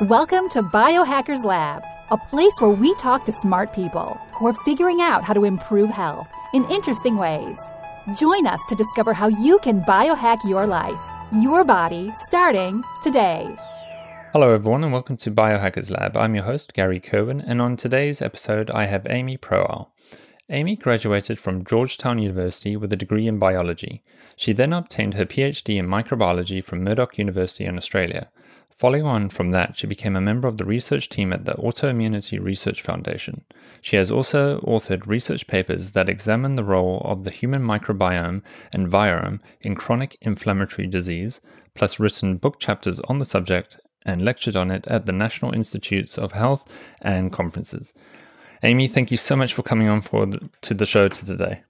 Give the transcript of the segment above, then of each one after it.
Welcome to Biohackers Lab, a place where we talk to smart people who are figuring out how to improve health in interesting ways. Join us to discover how you can biohack your life, your body, starting today. Hello, everyone, and welcome to Biohackers Lab. I'm your host, Gary Cohen, and on today's episode, I have Amy Proal. Amy graduated from Georgetown University with a degree in biology. She then obtained her PhD in microbiology from Murdoch University in Australia. Following on from that, she became a member of the research team at the Autoimmunity Research Foundation. She has also authored research papers that examine the role of the human microbiome and virome in chronic inflammatory disease, plus written book chapters on the subject and lectured on it at the National Institutes of Health and conferences. Amy, thank you so much for coming on for the, to the show today.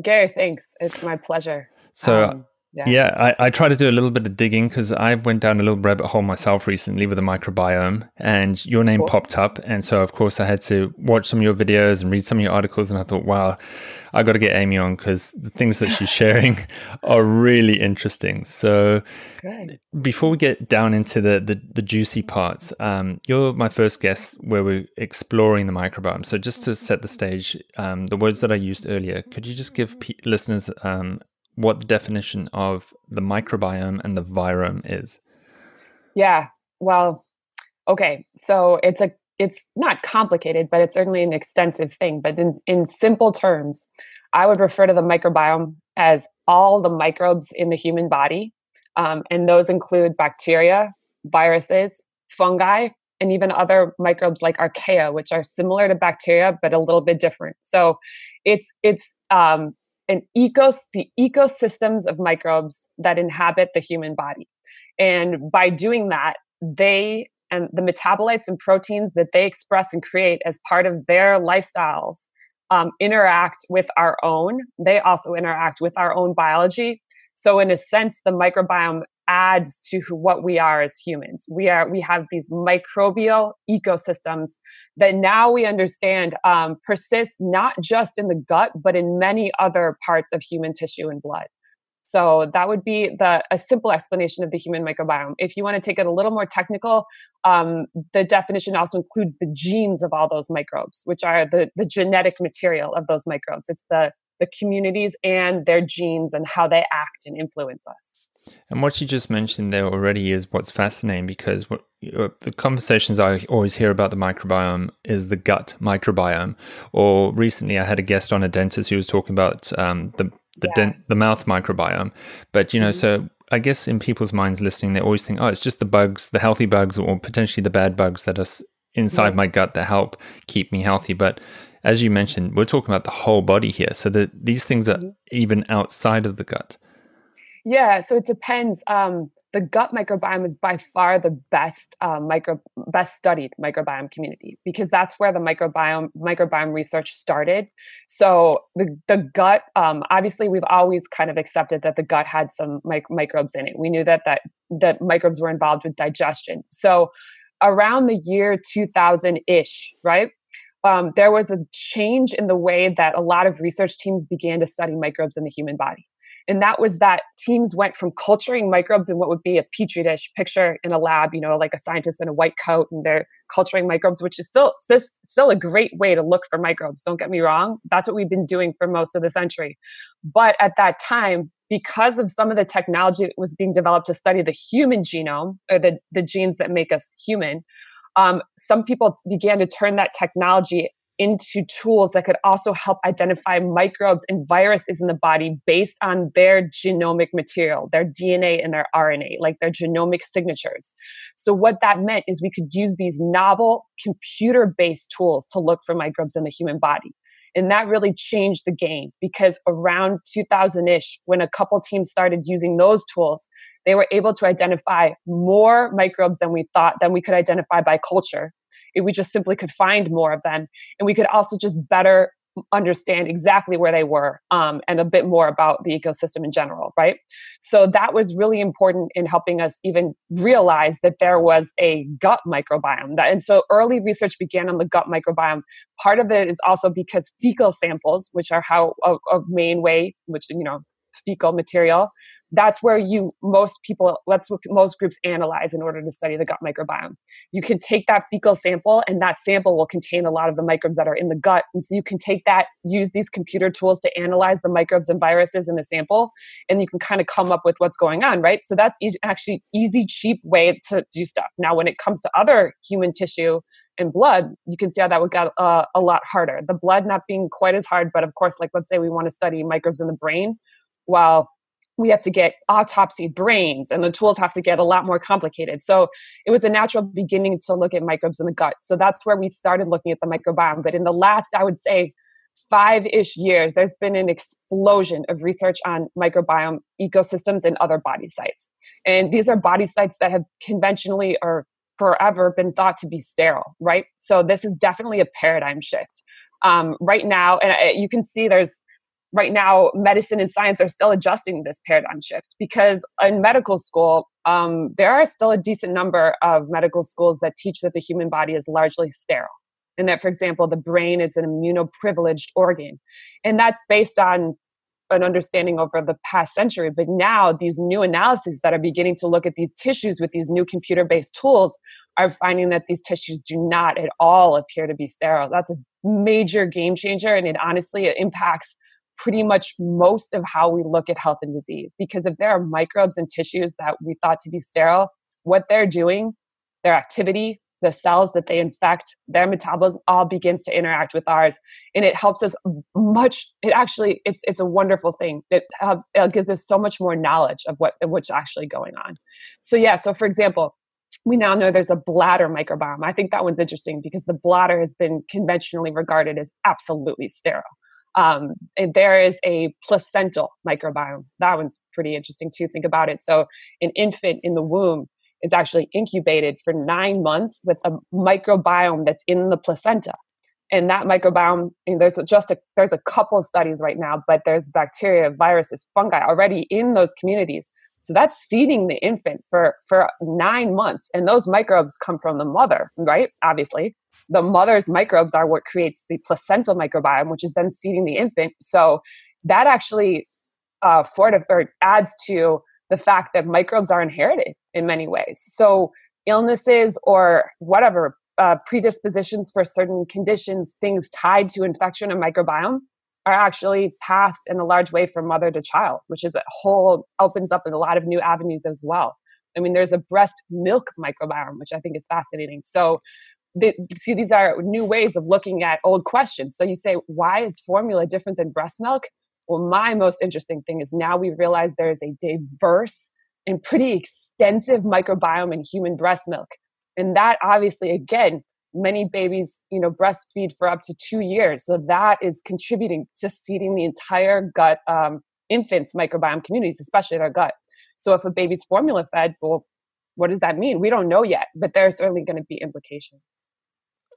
Gary, thanks. It's my pleasure. So, um, yeah, yeah I, I try to do a little bit of digging because I went down a little rabbit hole myself recently with the microbiome, and your name cool. popped up. And so, of course, I had to watch some of your videos and read some of your articles. And I thought, wow, I got to get Amy on because the things that she's sharing are really interesting. So, Good. before we get down into the, the, the juicy parts, um, you're my first guest where we're exploring the microbiome. So, just to set the stage, um, the words that I used earlier, could you just give listeners um, what the definition of the microbiome and the virome is. Yeah. Well, okay. So it's a it's not complicated, but it's certainly an extensive thing. But in, in simple terms, I would refer to the microbiome as all the microbes in the human body. Um, and those include bacteria, viruses, fungi, and even other microbes like archaea, which are similar to bacteria but a little bit different. So it's it's um, an ecos the ecosystems of microbes that inhabit the human body. And by doing that they and the metabolites and proteins that they express and create as part of their lifestyles um, interact with our own. They also interact with our own biology. So in a sense the microbiome adds to what we are as humans. We are we have these microbial ecosystems that now we understand um, persist not just in the gut but in many other parts of human tissue and blood. So that would be the a simple explanation of the human microbiome. If you want to take it a little more technical, um, the definition also includes the genes of all those microbes, which are the the genetic material of those microbes. It's the the communities and their genes and how they act and influence us. And what you just mentioned there already is what's fascinating because what the conversations I always hear about the microbiome is the gut microbiome. Or recently, I had a guest on a dentist who was talking about um, the the, yeah. dent, the mouth microbiome. But you know, mm-hmm. so I guess in people's minds listening, they always think, oh, it's just the bugs, the healthy bugs, or potentially the bad bugs that are inside my gut that help keep me healthy. But as you mentioned, we're talking about the whole body here. So that these things are mm-hmm. even outside of the gut. Yeah, so it depends. Um, the gut microbiome is by far the best um, micro best studied microbiome community because that's where the microbiome microbiome research started. So the the gut, um, obviously, we've always kind of accepted that the gut had some mic- microbes in it. We knew that that that microbes were involved with digestion. So around the year 2000 ish, right? Um, there was a change in the way that a lot of research teams began to study microbes in the human body. And that was that teams went from culturing microbes in what would be a petri dish picture in a lab, you know, like a scientist in a white coat and they're culturing microbes, which is still, still a great way to look for microbes. Don't get me wrong. That's what we've been doing for most of the century. But at that time, because of some of the technology that was being developed to study the human genome or the, the genes that make us human, um, some people began to turn that technology into tools that could also help identify microbes and viruses in the body based on their genomic material, their DNA and their RNA, like their genomic signatures. So, what that meant is we could use these novel computer based tools to look for microbes in the human body. And that really changed the game because around 2000 ish, when a couple teams started using those tools, they were able to identify more microbes than we thought, than we could identify by culture we just simply could find more of them and we could also just better understand exactly where they were um, and a bit more about the ecosystem in general right? So that was really important in helping us even realize that there was a gut microbiome that, and so early research began on the gut microbiome. Part of it is also because fecal samples which are how a, a main way which you know fecal material that's where you most people what most groups analyze in order to study the gut microbiome. You can take that fecal sample and that sample will contain a lot of the microbes that are in the gut and so you can take that use these computer tools to analyze the microbes and viruses in the sample and you can kind of come up with what's going on right? So that's easy, actually easy cheap way to do stuff. Now when it comes to other human tissue and blood, you can see how that would get uh, a lot harder. The blood not being quite as hard, but of course, like let's say we want to study microbes in the brain, well, we have to get autopsy brains and the tools have to get a lot more complicated. So it was a natural beginning to look at microbes in the gut. So that's where we started looking at the microbiome. But in the last, I would say, five ish years, there's been an explosion of research on microbiome ecosystems in other body sites. And these are body sites that have conventionally or forever been thought to be sterile, right? So this is definitely a paradigm shift. Um, right now, and uh, you can see there's right now medicine and science are still adjusting this paradigm shift because in medical school um, there are still a decent number of medical schools that teach that the human body is largely sterile and that for example the brain is an immunoprivileged organ and that's based on an understanding over the past century. But now, these new analyses that are beginning to look at these tissues with these new computer based tools are finding that these tissues do not at all appear to be sterile. That's a major game changer. And it honestly it impacts pretty much most of how we look at health and disease. Because if there are microbes and tissues that we thought to be sterile, what they're doing, their activity, the cells that they infect, their metabolism all begins to interact with ours, and it helps us much. It actually, it's it's a wonderful thing. It helps. It gives us so much more knowledge of what what's actually going on. So yeah. So for example, we now know there's a bladder microbiome. I think that one's interesting because the bladder has been conventionally regarded as absolutely sterile. Um, and there is a placental microbiome. That one's pretty interesting too. Think about it. So, an infant in the womb is actually incubated for nine months with a microbiome that's in the placenta. And that microbiome, and there's just a, there's a couple studies right now, but there's bacteria, viruses, fungi already in those communities. So that's seeding the infant for for nine months, and those microbes come from the mother, right? Obviously, the mother's microbes are what creates the placental microbiome, which is then seeding the infant. So that actually uh, fortif- or adds to the fact that microbes are inherited in many ways. So, illnesses or whatever uh, predispositions for certain conditions, things tied to infection and microbiome, are actually passed in a large way from mother to child, which is a whole opens up a lot of new avenues as well. I mean, there's a breast milk microbiome, which I think is fascinating. So, the, see, these are new ways of looking at old questions. So you say, why is formula different than breast milk? Well, my most interesting thing is now we realize there is a diverse and pretty extensive microbiome in human breast milk. And that obviously, again, many babies, you know, breastfeed for up to two years. So that is contributing to seeding the entire gut um, infants microbiome communities, especially their gut. So if a baby's formula fed, well, what does that mean? We don't know yet, but there's certainly going to be implications.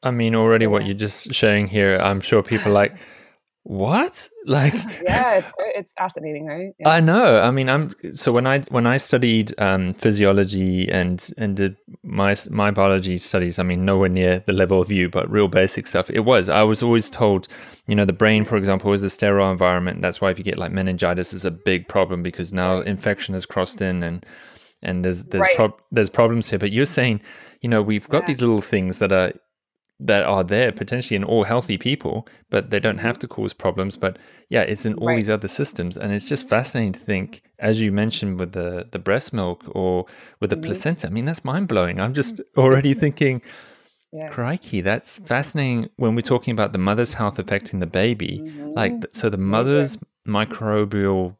I mean, already what you're just sharing here, I'm sure people like, what? Like yeah it's it's fascinating right? Yeah. i know. I mean i'm so when i when i studied um, physiology and and did my my biology studies i mean nowhere near the level of you but real basic stuff it was. I was always told you know the brain for example is a sterile environment. That's why if you get like meningitis is a big problem because now infection has crossed in and and there's there's right. pro- there's problems here. But you're saying you know we've got yeah. these little things that are that are there potentially in all healthy people, but they don't have mm-hmm. to cause problems. But yeah, it's in all right. these other systems, and it's just fascinating to think, as you mentioned with the the breast milk or with the mm-hmm. placenta. I mean, that's mind blowing. I'm just already thinking, yeah. crikey, that's fascinating. When we're talking about the mother's health affecting the baby, mm-hmm. like so, the mother's microbial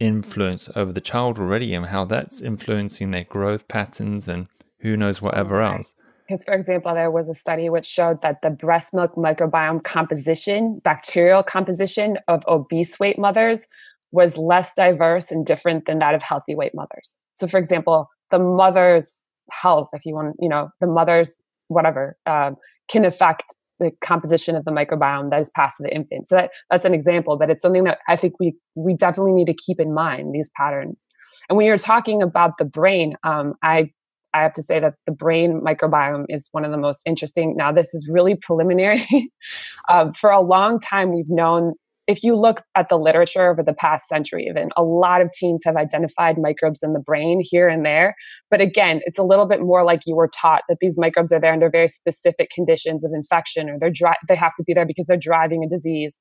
influence over the child already, and how that's influencing their growth patterns and who knows whatever right. else because for example there was a study which showed that the breast milk microbiome composition bacterial composition of obese weight mothers was less diverse and different than that of healthy weight mothers. So for example the mother's health if you want you know the mother's whatever um, can affect the composition of the microbiome that is passed to the infant. So that, that's an example but it's something that i think we we definitely need to keep in mind these patterns. And when you're talking about the brain um, i I have to say that the brain microbiome is one of the most interesting. Now, this is really preliminary. um, for a long time, we've known if you look at the literature over the past century, even a lot of teams have identified microbes in the brain here and there. But again, it's a little bit more like you were taught that these microbes are there under very specific conditions of infection, or they're dri- they have to be there because they're driving a disease.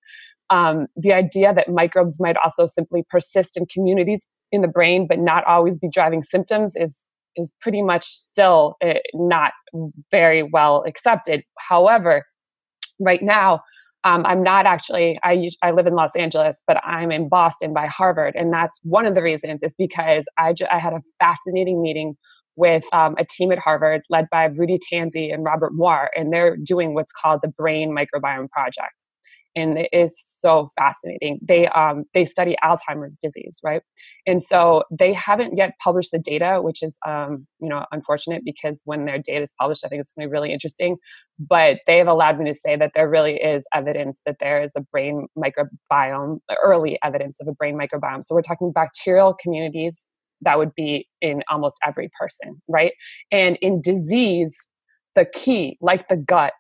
Um, the idea that microbes might also simply persist in communities in the brain, but not always be driving symptoms, is is pretty much still uh, not very well accepted. However, right now um, I'm not actually, I, I live in Los Angeles, but I'm in Boston by Harvard. And that's one of the reasons is because I, I had a fascinating meeting with um, a team at Harvard led by Rudy Tanzi and Robert Moir, and they're doing what's called the Brain Microbiome Project and it is so fascinating. They um, they study Alzheimer's disease, right? And so they haven't yet published the data, which is um, you know unfortunate because when their data is published, I think it's going to be really interesting. But they have allowed me to say that there really is evidence that there is a brain microbiome, early evidence of a brain microbiome. So we're talking bacterial communities that would be in almost every person, right? And in disease, the key, like the gut,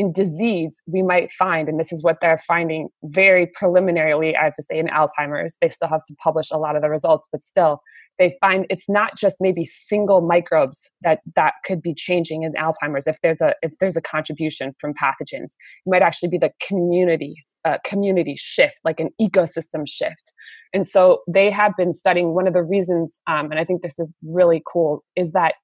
in disease, we might find, and this is what they're finding very preliminarily, I have to say, in Alzheimer's, they still have to publish a lot of the results, but still, they find it's not just maybe single microbes that that could be changing in Alzheimer's. If there's a if there's a contribution from pathogens, it might actually be the community uh, community shift, like an ecosystem shift. And so they have been studying. One of the reasons, um, and I think this is really cool, is that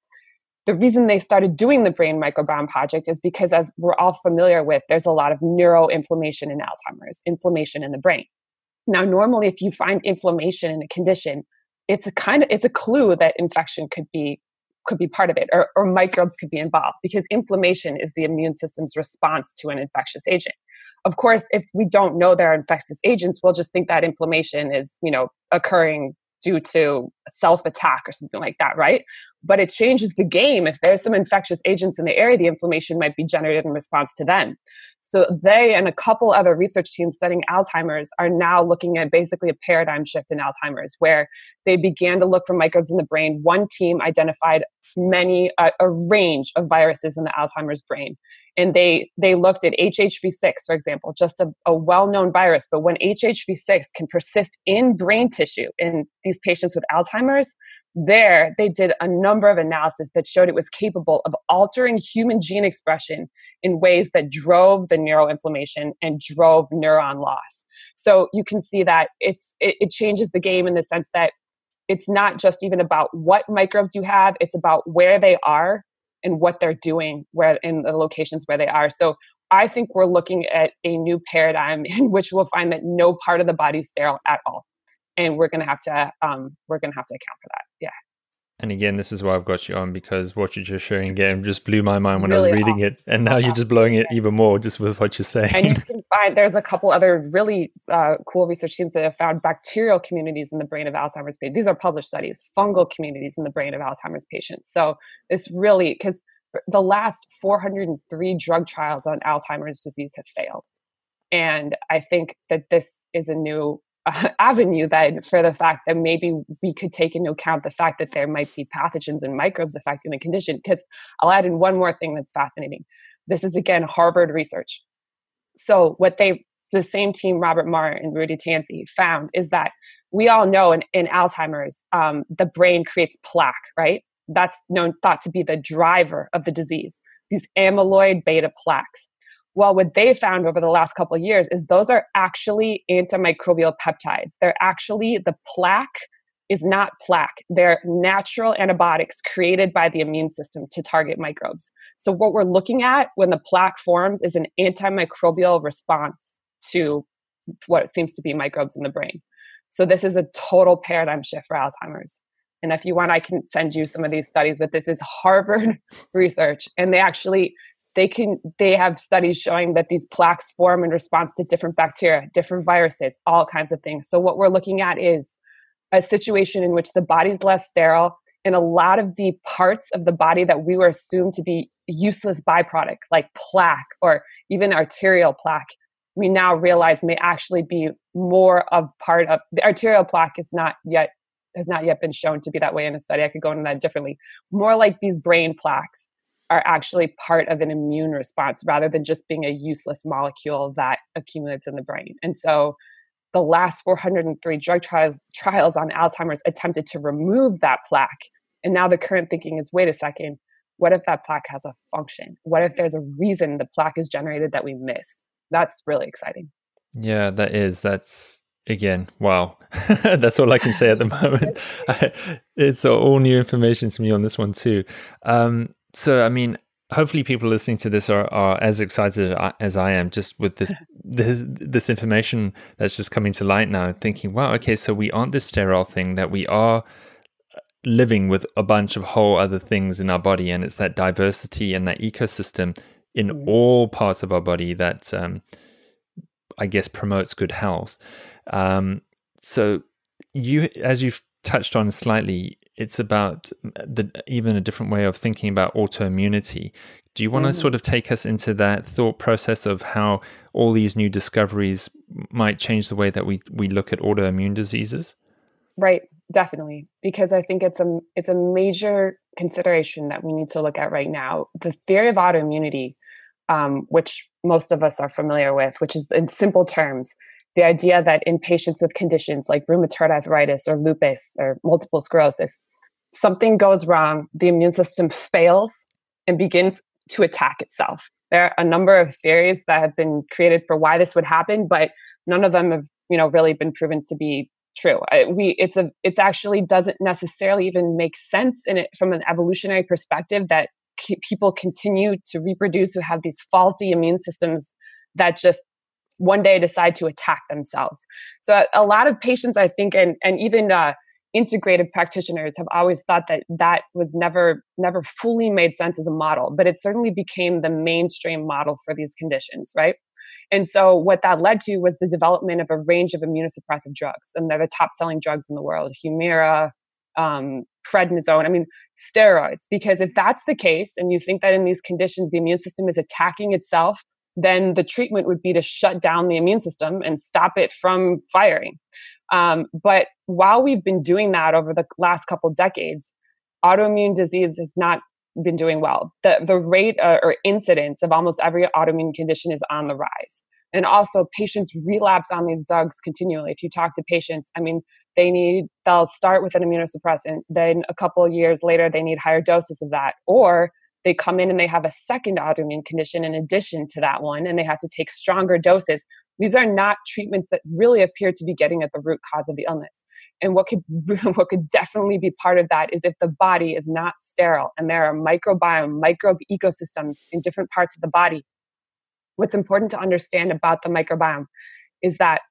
the reason they started doing the brain microbiome project is because as we're all familiar with there's a lot of neuroinflammation in alzheimer's inflammation in the brain now normally if you find inflammation in a condition it's a kind of it's a clue that infection could be could be part of it or, or microbes could be involved because inflammation is the immune system's response to an infectious agent of course if we don't know there are infectious agents we'll just think that inflammation is you know occurring due to self attack or something like that, right? But it changes the game. If there's some infectious agents in the area, the inflammation might be generated in response to them. So they and a couple other research teams studying Alzheimer's are now looking at basically a paradigm shift in Alzheimer's, where they began to look for microbes in the brain. One team identified many, uh, a range of viruses in the Alzheimer's brain and they they looked at HHV6, for example, just a, a well-known virus. But when HHV6 can persist in brain tissue in these patients with Alzheimer's, there they did a number of analyses that showed it was capable of altering human gene expression in ways that drove the neuroinflammation and drove neuron loss. So you can see that it's it, it changes the game in the sense that it's not just even about what microbes you have; it's about where they are and what they're doing where in the locations where they are. So I think we're looking at a new paradigm in which we'll find that no part of the body is sterile at all, and we're going to have to um, we're going to have to account for that. Yeah. And again, this is why I've got you on because what you're just showing again just blew my mind when really I was reading awesome. it, and now you're just blowing it even more just with what you're saying. And you can find there's a couple other really uh, cool research teams that have found bacterial communities in the brain of Alzheimer's patients. These are published studies, fungal communities in the brain of Alzheimer's patients. So it's really because the last 403 drug trials on Alzheimer's disease have failed, and I think that this is a new avenue that for the fact that maybe we could take into account the fact that there might be pathogens and microbes affecting the condition. Because I'll add in one more thing that's fascinating. This is again Harvard research. So what they the same team, Robert Moir and Rudy Tanzi, found is that we all know in, in Alzheimer's, um, the brain creates plaque, right? That's known thought to be the driver of the disease. These amyloid beta plaques. Well, what they found over the last couple of years is those are actually antimicrobial peptides. They're actually the plaque is not plaque. They're natural antibiotics created by the immune system to target microbes. So, what we're looking at when the plaque forms is an antimicrobial response to what seems to be microbes in the brain. So, this is a total paradigm shift for Alzheimer's. And if you want, I can send you some of these studies, but this is Harvard research. And they actually they can they have studies showing that these plaques form in response to different bacteria different viruses all kinds of things. So what we're looking at is a situation in which the body's less sterile and a lot of the parts of the body that we were assumed to be useless byproduct like plaque or even arterial plaque we now realize may actually be more of part of the arterial plaque is not yet has not yet been shown to be that way in a study. I could go into that differently. More like these brain plaques are actually part of an immune response rather than just being a useless molecule that accumulates in the brain. And so the last 403 drug trials, trials on Alzheimer's attempted to remove that plaque. And now the current thinking is wait a second, what if that plaque has a function? What if there's a reason the plaque is generated that we missed? That's really exciting. Yeah, that is. That's again, wow. That's all I can say at the moment. it's all new information to me on this one too. Um, so, I mean, hopefully people listening to this are, are as excited as I am just with this, this this information that's just coming to light now thinking wow okay so we aren't this sterile thing that we are living with a bunch of whole other things in our body and it's that diversity and that ecosystem in mm. all parts of our body that um, I guess promotes good health um, so you as you've touched on slightly it's about the, even a different way of thinking about autoimmunity. Do you want mm-hmm. to sort of take us into that thought process of how all these new discoveries might change the way that we we look at autoimmune diseases? Right, definitely, because I think it's a it's a major consideration that we need to look at right now. The theory of autoimmunity, um, which most of us are familiar with, which is in simple terms, the idea that in patients with conditions like rheumatoid arthritis or lupus or multiple sclerosis, something goes wrong, the immune system fails and begins to attack itself. There are a number of theories that have been created for why this would happen, but none of them have, you know, really been proven to be true. We, it's a, it's actually doesn't necessarily even make sense in it from an evolutionary perspective that people continue to reproduce who have these faulty immune systems that just one day decide to attack themselves. So a, lot of patients, I think, and and even uh, integrated practitioners have always thought that that was never never fully made sense as a model, but it certainly became the mainstream model for these conditions, right? And so what that led to was the development of a range of immunosuppressive drugs, and they're the top selling drugs in the world: Humira, um, prednisone. I mean, steroids. Because if that's the case, and you think that in these conditions the immune system is attacking itself then the treatment would be to shut down the immune system and stop it from firing. Um, but while we've been doing that over the last couple decades, autoimmune disease has not been doing well. The, the rate uh, or incidence of almost every autoimmune condition is on the rise. And also, patients relapse on these drugs continually. If you talk to patients, I mean, they need, they'll start with an immunosuppressant, then a couple years later, they need higher doses of that. Or they come in and they have a second autoimmune condition in addition to that one, and they have to take stronger doses. These are not treatments that really appear to be getting at the root cause of the illness. And what could what could definitely be part of that is if the body is not sterile and there are microbiome, microbe ecosystems in different parts of the body. What's important to understand about the microbiome is that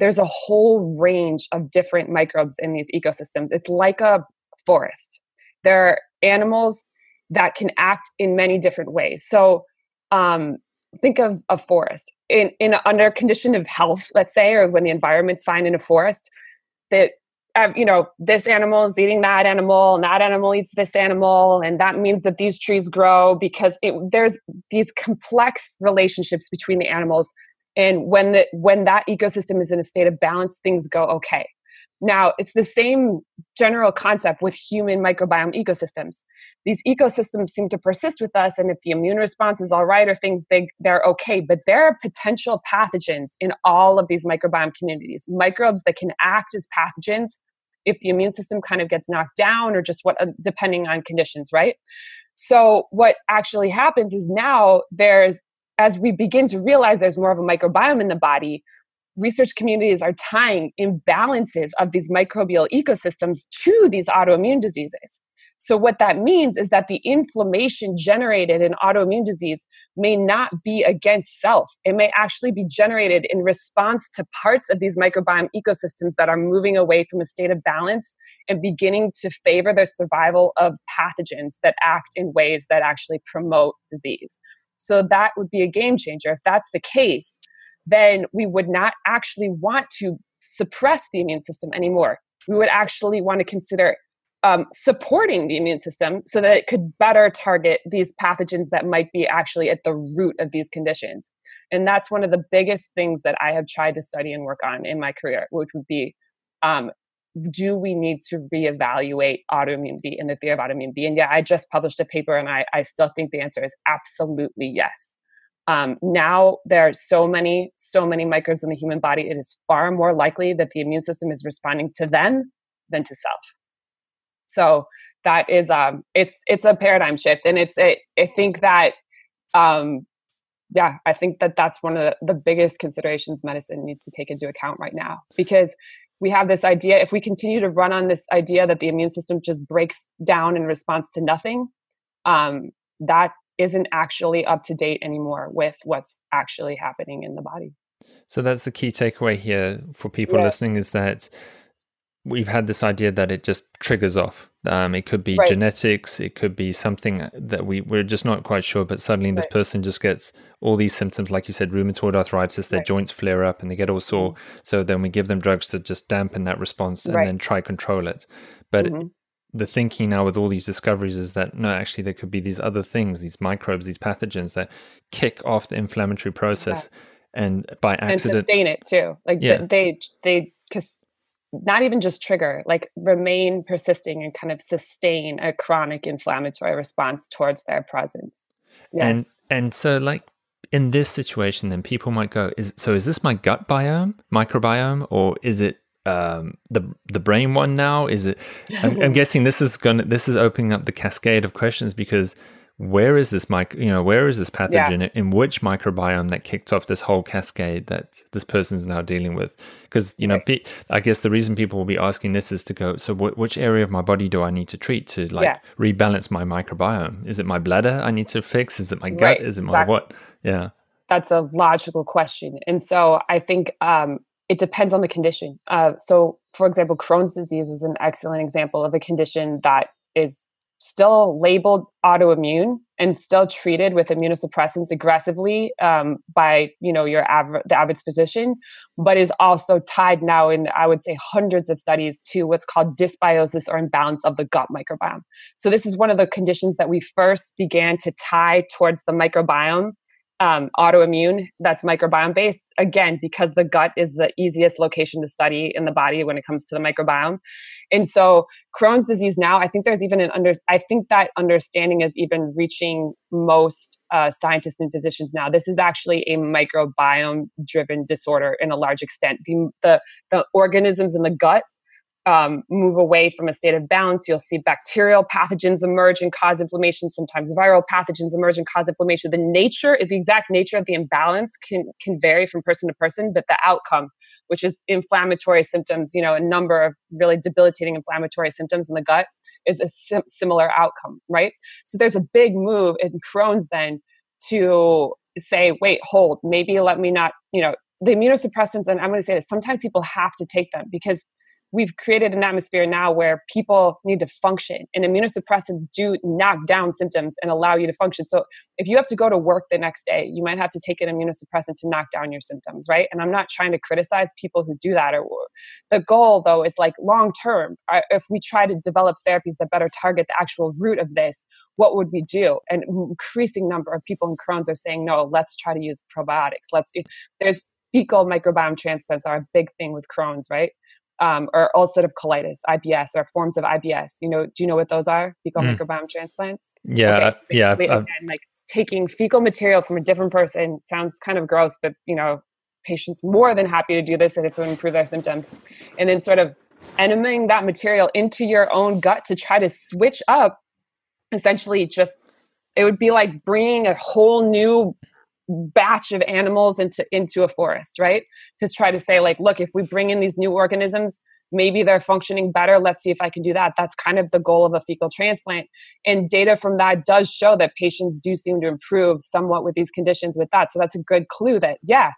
there's a whole range of different microbes in these ecosystems. It's like a forest. There are animals that can act in many different ways. So um, think of a forest in, in under condition of health, let's say, or when the environment's fine in a forest, that uh, you know this animal is eating that animal, and that animal eats this animal, and that means that these trees grow because it, there's these complex relationships between the animals. And when the when that ecosystem is in a state of balance, things go okay. Now, it's the same general concept with human microbiome ecosystems. These ecosystems seem to persist with us, and if the immune response is all right or things, they, they're okay. But there are potential pathogens in all of these microbiome communities, microbes that can act as pathogens if the immune system kind of gets knocked down or just what, uh, depending on conditions, right? So, what actually happens is now there's, as we begin to realize there's more of a microbiome in the body, research communities are tying imbalances of these microbial ecosystems to these autoimmune diseases. So, what that means is that the inflammation generated in autoimmune disease may not be against self. It may actually be generated in response to parts of these microbiome ecosystems that are moving away from a state of balance and beginning to favor the survival of pathogens that act in ways that actually promote disease. So, that would be a game changer. If that's the case, then we would not actually want to suppress the immune system anymore. We would actually want to consider um, supporting the immune system so that it could better target these pathogens that might be actually at the root of these conditions. And that's one of the biggest things that I have tried to study and work on in my career, which would be um, do we need to reevaluate autoimmunity and the theory of autoimmunity? And yeah, I just published a paper and I, I still think the answer is absolutely yes. Um, now there are so many, so many microbes in the human body. It is far more likely that the immune system is responding to them than to self. So that is um, it's it's a paradigm shift, and it's it, I think that um, yeah, I think that that's one of the, the biggest considerations medicine needs to take into account right now because we have this idea if we continue to run on this idea that the immune system just breaks down in response to nothing um, that isn't actually up to date anymore with what's actually happening in the body. So that's the key takeaway here for people yeah. listening is that we've had this idea that it just triggers off. Um, it could be right. genetics, it could be something that we, we're just not quite sure, but suddenly right. this person just gets all these symptoms, like you said, rheumatoid arthritis, their right. joints flare up and they get all sore. Mm-hmm. So then we give them drugs to just dampen that response and then try control it. But mm-hmm the thinking now with all these discoveries is that no, actually there could be these other things, these microbes, these pathogens that kick off the inflammatory process, yeah. and by accident and sustain it too. Like yeah. they they because not even just trigger, like remain persisting and kind of sustain a chronic inflammatory response towards their presence. Yeah. And and so like in this situation, then people might go, is so is this my gut biome, microbiome, or is it um, the the brain one now? Is it? I'm, I'm, guessing this is going this is opening up the cascade of questions because where is this mic? You know, where is this pathogen yeah. in which microbiome that kicked off this whole cascade that this person's now dealing with? Because you know, right. I guess the reason people will be asking this is to go. So, wh- which area of my body do I need to treat to like yeah. rebalance my microbiome? Is it my bladder I need to fix? Is it my gut? Right. Is it my exactly. what? Yeah that's a logical question. And so I think um, it depends on the condition. Uh, so, for example, Crohn's disease is an excellent example of a condition that is still labeled autoimmune and still treated with immunosuppressants aggressively um, by you know your av- the average physician, but is also tied now in I would say hundreds of studies to what's called dysbiosis or imbalance of the gut microbiome. So this is one of the conditions that we first began to tie towards the microbiome um, autoimmune that's microbiome based again because the gut is the easiest location to study in the body when it comes to the microbiome. And so crohn's disease now i think there's even an under i think that understanding is even reaching most uh, scientists and physicians now. This is actually a microbiome driven disorder in a large extent. The, the, the organisms in the gut um, move away from a state of balance. You'll see bacterial pathogens emerge and cause inflammation. Sometimes viral pathogens emerge and cause inflammation. The nature, the exact nature of the imbalance can can vary from person to person, but the outcome, which is inflammatory symptoms, you know, a number of really debilitating inflammatory symptoms in the gut, is a sim- similar outcome, right? So there's a big move in Crohn's then to say, wait, hold, maybe let me not, you know, the immunosuppressants, and I'm going to say this, sometimes people have to take them because we've created an atmosphere now where people need to function and immunosuppressants do knock down symptoms and allow you to function. So if you have to go to work the next day you might have to take an immunosuppressant to knock down your symptoms right? And i'm not trying to criticize people who do that or the goal though is like long term if we try to develop therapies that better target the actual root of this what would we do? An increasing number of people in crohn's are saying no let's try to use probiotics. Let's do there's fecal microbiome transplants are a big thing with crohn's right um, or ulcerative colitis, IBS, or forms of IBS. You know, do you know what those are? Fecal mm. microbiome transplants. Yeah, okay, so yeah. Again, like taking fecal material from a different person sounds kind of gross, but you know, patients more than happy to do this and it would improve their symptoms, and then sort of enemaing that material into your own gut to try to switch up. Essentially, just it would be like bringing a whole new batch of animals into into a forest right? To try to say like look if we bring in these new organisms maybe they're functioning better. Let's see if i can do that. That's kind of the goal of a fecal transplant. And data from that does show that patients do seem to improve somewhat with these conditions with that. So that's a good clue that yeah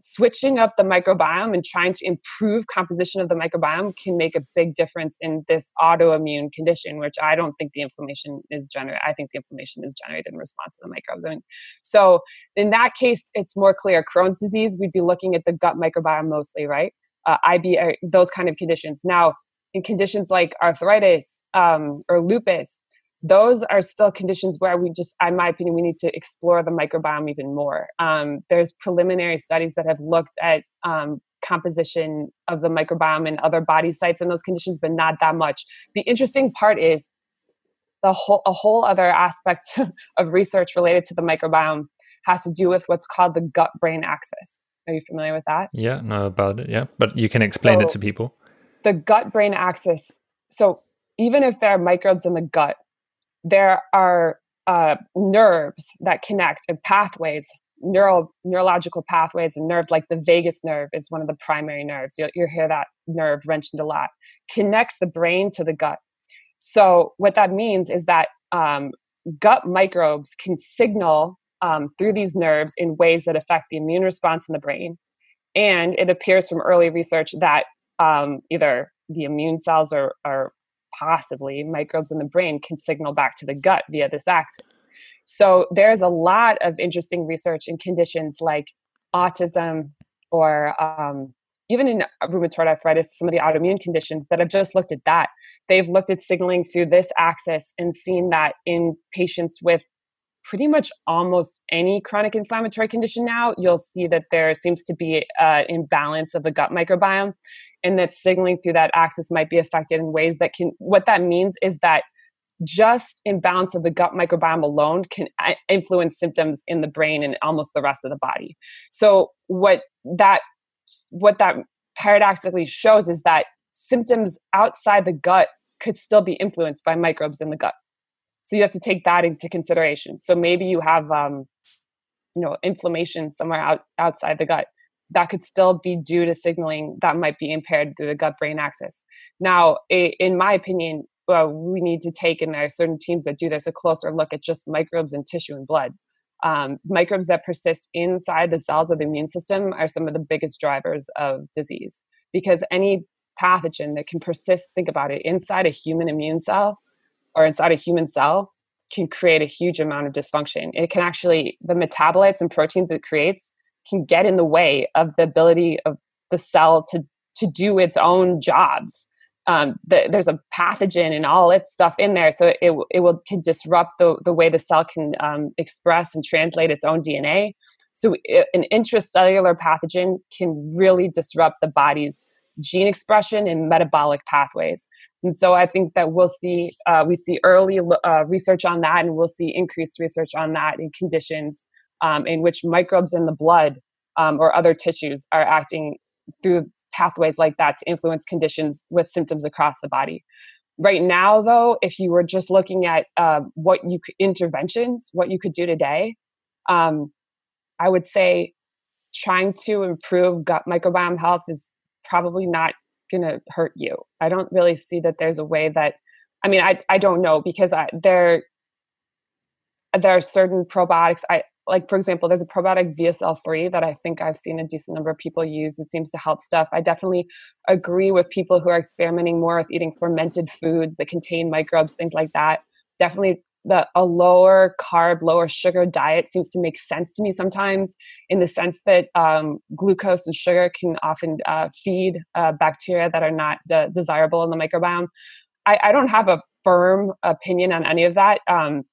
switching up the microbiome and trying to improve composition of the microbiome can make a big difference in this autoimmune condition which i don't think the inflammation is generated i think the inflammation is generated in response to the microbes. I mean, so in that case it's more clear. Crohn's disease we'd be looking at the gut microbiome mostly right? Uh, ib uh, those kind of conditions. Now in conditions like arthritis um, or lupus those are still conditions where we just, in my opinion, we need to explore the microbiome even more. Um, there's preliminary studies that have looked at um, composition of the microbiome and other body sites in those conditions, but not that much. The interesting part is the whole a whole other aspect of research related to the microbiome has to do with what's called the gut brain axis. Are you familiar with that? Yeah, know about it. Yeah, but you can explain so, it to people. The gut brain axis. So even if there are microbes in the gut, there are uh, nerves that connect and pathways, neural neurological pathways and nerves, like the vagus nerve is one of the primary nerves. You'll, you'll hear that nerve mentioned a lot. Connects the brain to the gut. So what that means is that um, gut microbes can signal um, through these nerves in ways that affect the immune response in the brain. And it appears from early research that um, either the immune cells or, or possibly microbes in the brain can signal back to the gut via this axis. So there's a lot of interesting research in conditions like autism or um, even in rheumatoid arthritis, some of the autoimmune conditions that have just looked at that. They've looked at signaling through this axis and seen that in patients with pretty much almost any chronic inflammatory condition now, you'll see that there seems to be an imbalance of the gut microbiome and that signaling through that axis might be affected in ways that can, what that means is that just imbalance of the gut microbiome alone can uh, influence symptoms in the brain and almost the rest of the body. So what that what that paradoxically shows is that symptoms outside the gut could still be influenced by microbes in the gut. So you have to take that into consideration. So maybe you have, um, you know, inflammation somewhere out outside the gut that could still be due to signaling that might be impaired through the gut brain axis. Now, in my opinion, well, we need to take, and there are certain teams that do this, a closer look at just microbes in tissue and blood. Um, microbes that persist inside the cells of the immune system are some of the biggest drivers of disease because any pathogen that can persist, think about it, inside a human immune cell or inside a human cell can create a huge amount of dysfunction. It can actually, the metabolites and proteins it creates can get in the way of the ability of the cell to, to do its own jobs. Um, the, there's a pathogen and all its stuff in there, so it, it will can disrupt the, the way the cell can um, express and translate its own DNA. So, it, an intracellular pathogen can really disrupt the body's gene expression and metabolic pathways. And so I think that we'll see uh, we see early uh, research on that, and we'll see increased research on that in conditions um, in which microbes in the blood um, or other tissues are acting through pathways like that to influence conditions with symptoms across the body. Right now, though, if you were just looking at uh, what you could, interventions, what you could do today, um, I would say trying to improve gut microbiome health is probably not going to hurt you. I don't really see that there's a way that I mean I I don't know because I, there there are certain probiotics I like for example there's a probiotic VSL3 that I think I've seen a decent number of people use it seems to help stuff. I definitely agree with people who are experimenting more with eating fermented foods that contain microbes things like that. Definitely the a lower carb, lower sugar diet seems to make sense to me sometimes, in the sense that um, glucose and sugar can often uh, feed uh, bacteria that are not desirable in the microbiome. I, I, don't have a firm opinion on any of that. Um,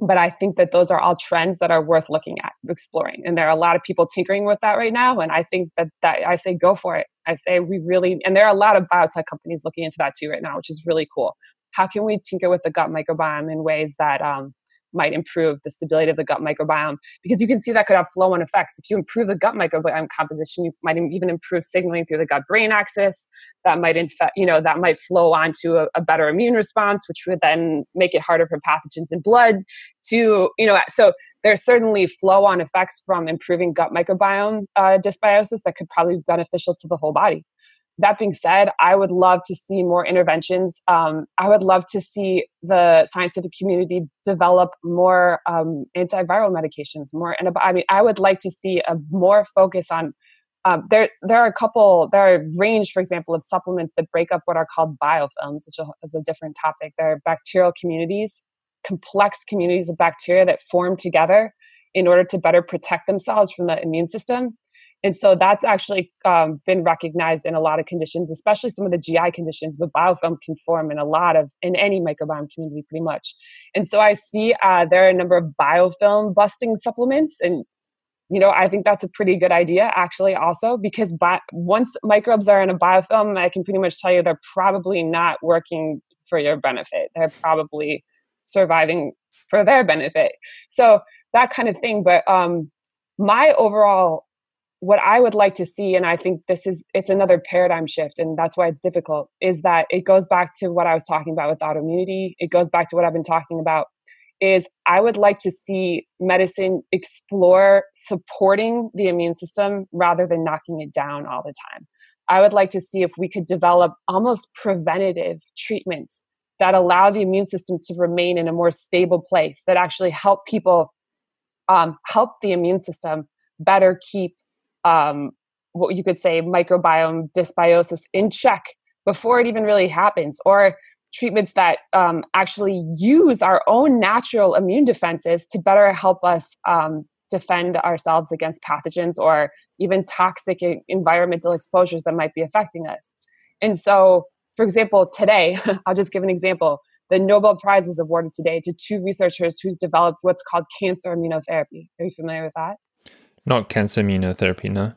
but I think that those are all trends that are worth looking at, exploring. And there are a lot of people tinkering with that right now. And I think that, that I say go for it. I say we really, and there are a lot of biotech companies looking into that too right now, which is really cool how can we tinker with the gut microbiome in ways that um, might improve the stability of the gut microbiome because you can see that could have flow on effects. If you improve the gut microbiome composition you might even improve signaling through the gut brain axis. That might infect you know that might flow onto a, a better immune response which would then make it harder for pathogens in blood to you know so there's certainly flow on effects from improving gut microbiome uh, dysbiosis that could probably be beneficial to the whole body that being said, I would love to see more interventions. Um, I would love to see the scientific community develop more um, antiviral medications. More, and I mean, I would like to see a more focus on. Um, there, there are a couple. There are a range, for example, of supplements that break up what are called biofilms, which is a different topic. There are bacterial communities, complex communities of bacteria that form together in order to better protect themselves from the immune system and so that's actually um, been recognized in a lot of conditions, especially some of the GI conditions. But biofilm can form in a lot of, in any microbiome community, pretty much. And so I see uh, there are a number of biofilm busting supplements. And, you know, I think that's a pretty good idea, actually, also, because bi- once microbes are in a biofilm, I can pretty much tell you they're probably not working for your benefit. They're probably surviving for their benefit. So that kind of thing. But um, my overall what I would like to see, and I think this is it's another paradigm shift, and that's why it's difficult, is that it goes back to what I was talking about with autoimmunity. It goes back to what I've been talking about. Is I would like to see medicine explore supporting the immune system rather than knocking it down all the time. I would like to see if we could develop almost preventative treatments that allow the immune system to remain in a more stable place, that actually help people um, help the immune system better keep um, what you could say microbiome dysbiosis in check before it even really happens, or treatments that um, actually use our own natural immune defenses to better help us um, defend ourselves against pathogens or even toxic environmental exposures that might be affecting us. And so, for example, today, I'll just give an example. The Nobel Prize was awarded today to two researchers who's developed what's called cancer immunotherapy. Are you familiar with that? Not cancer immunotherapy, no.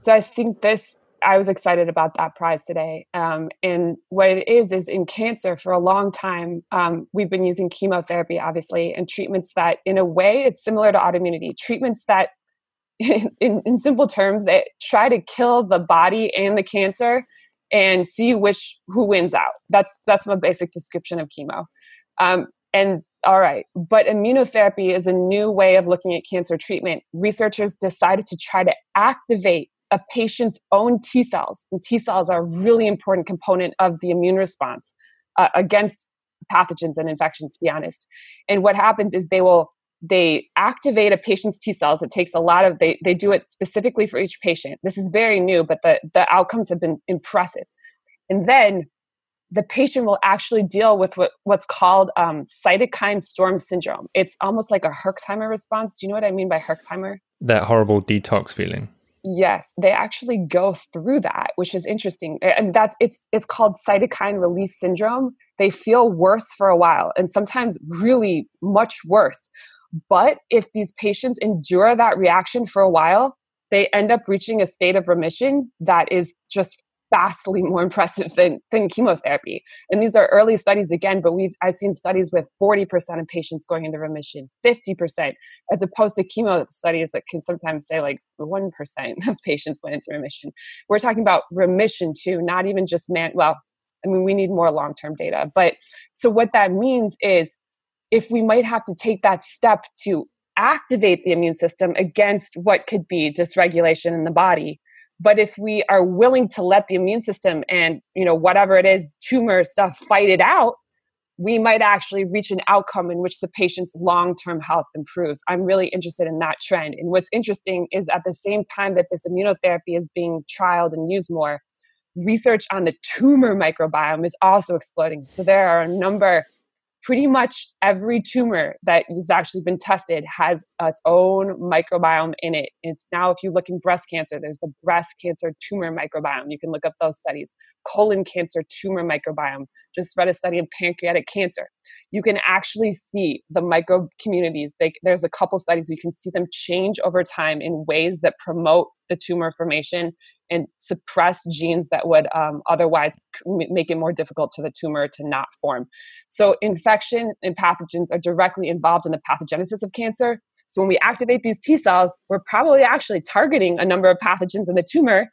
So I think this, I was excited about that prize today. Um, and what it is, is in cancer for a long time, um, we've been using chemotherapy, obviously, and treatments that, in a way, it's similar to autoimmunity, treatments that, in, in, simple terms, that try to kill the body and the cancer and see which who wins out. That's that's my basic description of chemo. Um, and all right, but immunotherapy is a new way of looking at cancer treatment. Researchers decided to try to activate a patient's own T cells. And T cells are a really important component of the immune response uh, against pathogens and infections, to be honest. And what happens is they will they activate a patient's T cells. It takes a lot of they they do it specifically for each patient. This is very new, but the the outcomes have been impressive. And then the patient will actually deal with what, what's called um, cytokine storm syndrome. It's almost like a Herxheimer response. Do you know what I mean by Herxheimer? That horrible detox feeling. Yes, they actually go through that, which is interesting. And that's it's it's called cytokine release syndrome. They feel worse for a while and sometimes really much worse. But if these patients endure that reaction for a while, they end up reaching a state of remission that is just vastly more impressive than, than chemotherapy. And these are early studies again, but we've I've seen studies with 40% of patients going into remission, 50%, as opposed to chemo studies that can sometimes say like 1% of patients went into remission. We're talking about remission too, not even just man well, I mean we need more long-term data. But so what that means is if we might have to take that step to activate the immune system against what could be dysregulation in the body but if we are willing to let the immune system and you know whatever it is tumor stuff fight it out we might actually reach an outcome in which the patient's long-term health improves. I'm really interested in that trend. And what's interesting is at the same time that this immunotherapy is being trialed and used more research on the tumor microbiome is also exploding. So there are a number pretty much every tumor that has actually been tested has its own microbiome in it. It's now, if you look in breast cancer, there's the breast cancer tumor microbiome. You can look up those studies. Colon cancer tumor microbiome. Just read a study of pancreatic cancer. You can actually see the micro communities. They, there's a couple studies you can see them change over time in ways that promote the tumor formation and suppress genes that would um, otherwise make it more difficult to the tumor to not form. So, infection and pathogens are directly involved in the pathogenesis of cancer. So, when we activate these T cells, we're probably actually targeting a number of pathogens in the tumor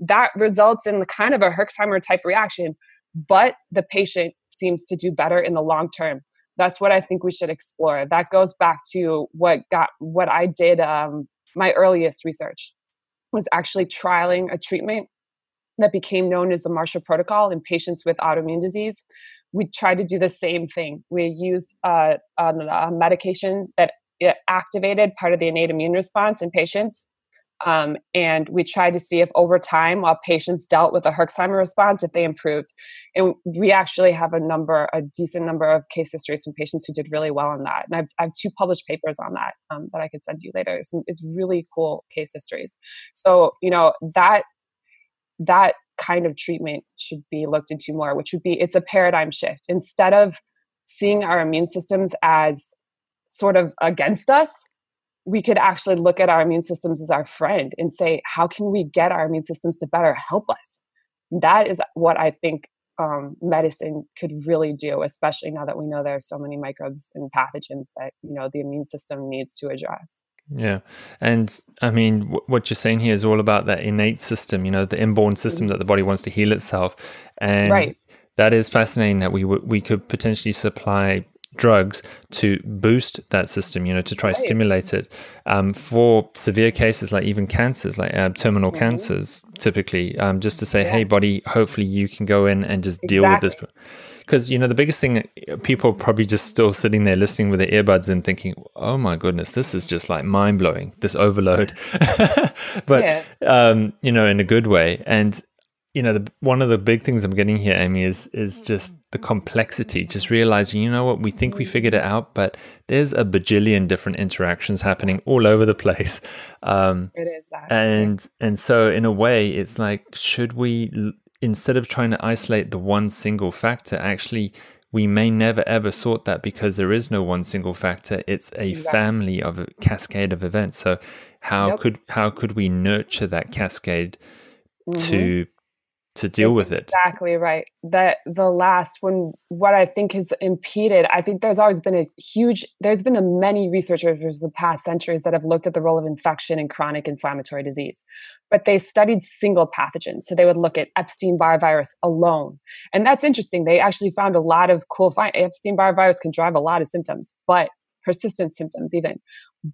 that results in kind of a Herxheimer type reaction, but the patient seems to do better in the long term. That's what I think we should explore. That goes back to what got what I did um, my earliest research was actually trialing a treatment that became known as the Marshall Protocol in patients with autoimmune disease. We tried to do the same thing. We used a, a medication that activated part of the innate immune response in patients. Um, and we tried to see if over time, while patients dealt with a Herxheimer response, if they improved. And we actually have a number, a decent number of case histories from patients who did really well on that. And I've, I have two published papers on that um, that I could send you later. It's, it's really cool case histories. So, you know, that that kind of treatment should be looked into more, which would be it's a paradigm shift. Instead of seeing our immune systems as sort of against us, we could actually look at our immune systems as our friend and say, how can we get our immune systems to better help us? That is what I think um, medicine could really do, especially now that we know there are so many microbes and pathogens that you know the immune system needs to address. Yeah. And I mean, w- what you're saying here is all about that innate system, you know, the inborn system mm-hmm. that the body wants to heal itself. And right. that is fascinating that we w- we could potentially supply drugs to boost that system, you know, to try right. stimulate it. Um, for severe cases like even cancers, like uh, terminal mm-hmm. cancers, typically, um, just to say, yeah. hey, body, hopefully you can go in and just exactly. deal with this because you know the biggest thing people are probably just still sitting there listening with their earbuds and thinking oh my goodness this is just like mind-blowing this overload but yeah. um, you know in a good way and you know the, one of the big things i'm getting here amy is is just the complexity just realizing you know what we think we figured it out but there's a bajillion different interactions happening all over the place um, it is that. and and so in a way it's like should we instead of trying to isolate the one single factor, actually, we may never ever sort that because there is no one single factor. It's a family of a cascade of events. So how could how could we nurture that cascade mm-hmm. to to deal That's with it. Exactly right. That the last one, what I think has impeded, I think there's always been a huge, there's been a many researchers over the past centuries that have looked at the role of infection in chronic inflammatory disease, but they studied single pathogens. So they would look at Epstein-Barr virus alone. And that's interesting. They actually found a lot of cool, find Epstein-Barr virus can drive a lot of symptoms, but persistent symptoms even.